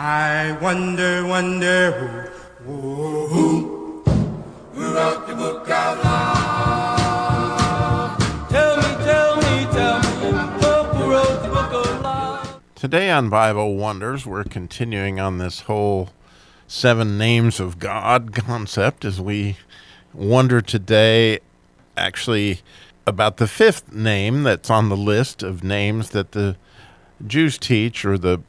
I wonder, wonder who, who, who, who wrote the book? Today on Bible Wonders, we're continuing on this whole seven names of God concept as we wonder today actually about the fifth name that's on the list of names that the Jews teach, or the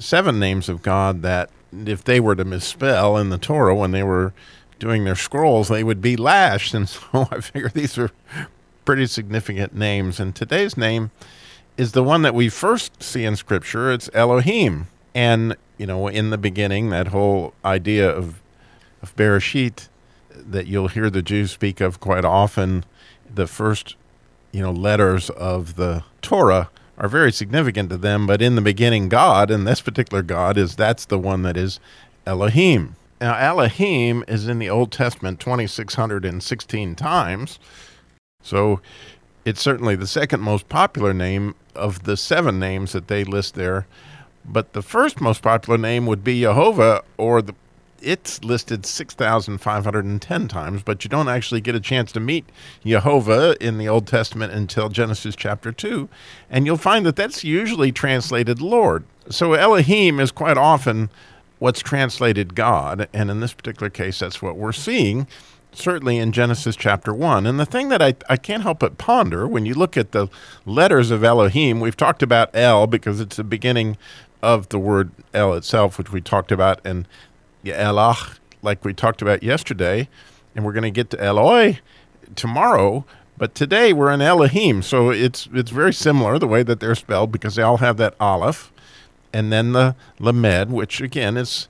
seven names of God that if they were to misspell in the Torah when they were doing their scrolls, they would be lashed. And so I figure these are pretty significant names. And today's name is the one that we first see in Scripture. It's Elohim. And, you know, in the beginning, that whole idea of, of Bereshit that you'll hear the Jews speak of quite often, the first, you know, letters of the Torah are very significant to them. But in the beginning, God, and this particular God is that's the one that is Elohim. Now, Elohim is in the Old Testament 2,616 times. So it's certainly the second most popular name of the seven names that they list there. But the first most popular name would be Jehovah or the it's listed 6,510 times, but you don't actually get a chance to meet Jehovah in the Old Testament until Genesis chapter 2. And you'll find that that's usually translated Lord. So Elohim is quite often what's translated God. And in this particular case, that's what we're seeing, certainly in Genesis chapter 1. And the thing that I, I can't help but ponder when you look at the letters of Elohim, we've talked about El because it's the beginning of the word El itself, which we talked about, and Elach, like we talked about yesterday, and we're going to get to Eloi tomorrow. But today we're in Elohim, so it's it's very similar the way that they're spelled because they all have that aleph, and then the lamed, which again is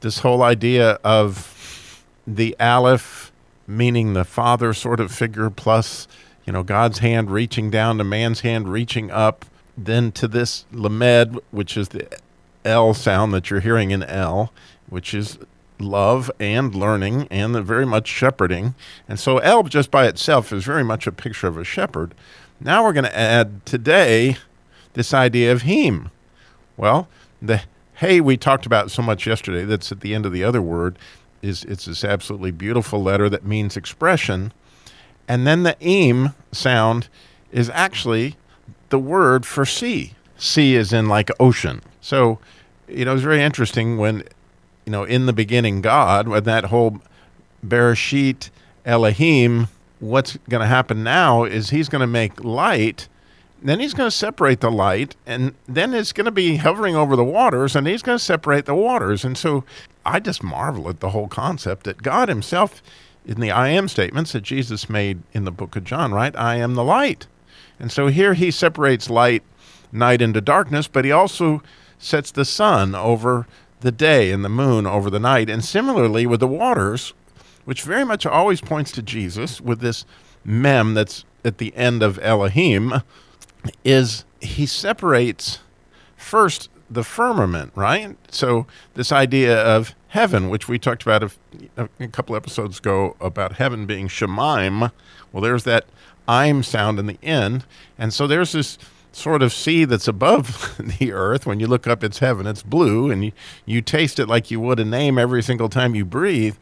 this whole idea of the aleph meaning the father sort of figure plus you know God's hand reaching down to man's hand reaching up, then to this lamed, which is the L sound that you're hearing in L, which is love and learning and very much shepherding. And so El just by itself is very much a picture of a shepherd. Now we're going to add today this idea of him. Well, the hey we talked about so much yesterday that's at the end of the other word is it's this absolutely beautiful letter that means expression. And then the im sound is actually the word for sea. Sea is in like ocean. So, you know, it's very interesting when you know, in the beginning, God, with that whole Bereshit Elohim, what's going to happen now is he's going to make light. Then he's going to separate the light, and then it's going to be hovering over the waters, and he's going to separate the waters. And so I just marvel at the whole concept that God Himself, in the I am statements that Jesus made in the book of John, right? I am the light. And so here He separates light, night into darkness, but He also sets the sun over the day and the moon over the night. And similarly with the waters, which very much always points to Jesus with this mem that's at the end of Elohim, is he separates first the firmament, right? So this idea of heaven, which we talked about a, a couple episodes ago about heaven being shemaim. Well, there's that I'm sound in the end. And so there's this sort of sea that's above the earth. When you look up, it's heaven. It's blue, and you, you taste it like you would a name every single time you breathe.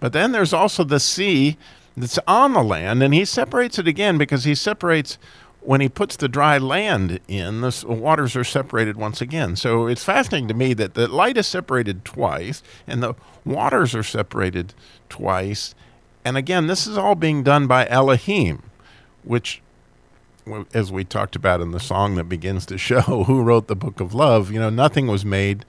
But then there's also the sea that's on the land, and he separates it again because he separates when he puts the dry land in, the waters are separated once again. So it's fascinating to me that the light is separated twice and the waters are separated twice. And again, this is all being done by Elohim, which as we talked about in the song that begins the show, who wrote the book of love, you know, nothing was made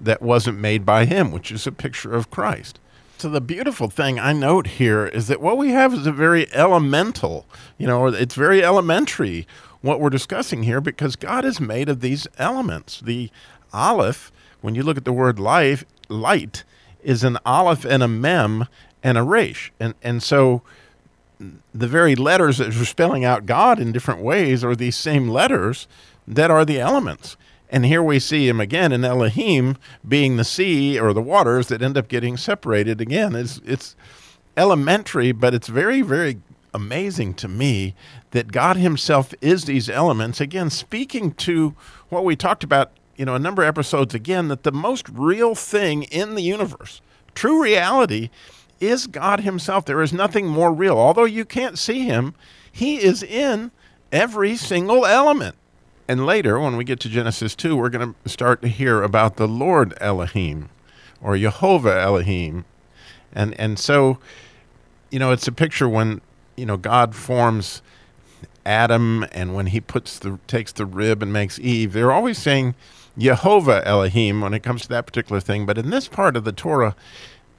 that wasn't made by him, which is a picture of Christ. So the beautiful thing I note here is that what we have is a very elemental, you know, it's very elementary what we're discussing here because God is made of these elements. The aleph, when you look at the word life, light is an aleph and a mem and a resh. And and so the very letters that are spelling out God in different ways are these same letters that are the elements. And here we see him again in Elohim being the sea or the waters that end up getting separated again. It's, it's elementary, but it's very, very amazing to me that God Himself is these elements. Again, speaking to what we talked about you know, a number of episodes again that the most real thing in the universe, true reality, is God Himself. There is nothing more real. Although you can't see Him, He is in every single element. And later, when we get to Genesis 2, we're going to start to hear about the Lord Elohim or Jehovah Elohim. And, and so, you know, it's a picture when, you know, God forms Adam and when he puts the takes the rib and makes Eve, they're always saying Jehovah Elohim when it comes to that particular thing. But in this part of the Torah,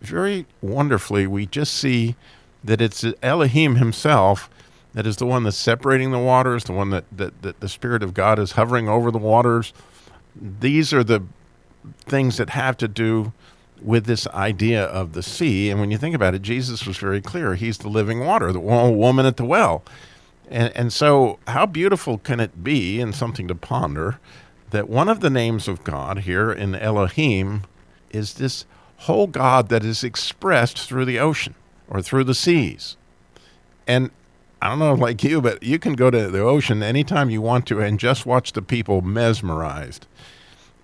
very wonderfully, we just see that it's Elohim himself that is the one that's separating the waters, the one that, that, that the Spirit of God is hovering over the waters. These are the things that have to do with this idea of the sea. And when you think about it, Jesus was very clear. He's the living water, the woman at the well. And, and so, how beautiful can it be, and something to ponder, that one of the names of God here in Elohim is this whole God that is expressed through the ocean or through the seas. And I don't know like you, but you can go to the ocean anytime you want to and just watch the people mesmerized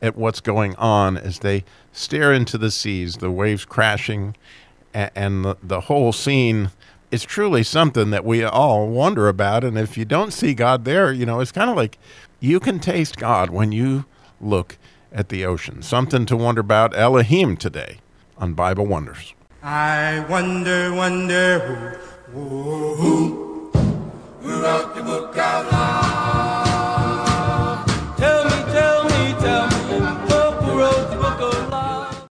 at what's going on as they stare into the seas, the waves crashing, and, the, the whole scene is truly something that we all wonder about. And if you don't see God there, you know, it's kind of like you can taste God when you look at the ocean. Something to wonder about Elohim today on Bible Wonders. I wonder, wonder who, who, who, wrote the book of life.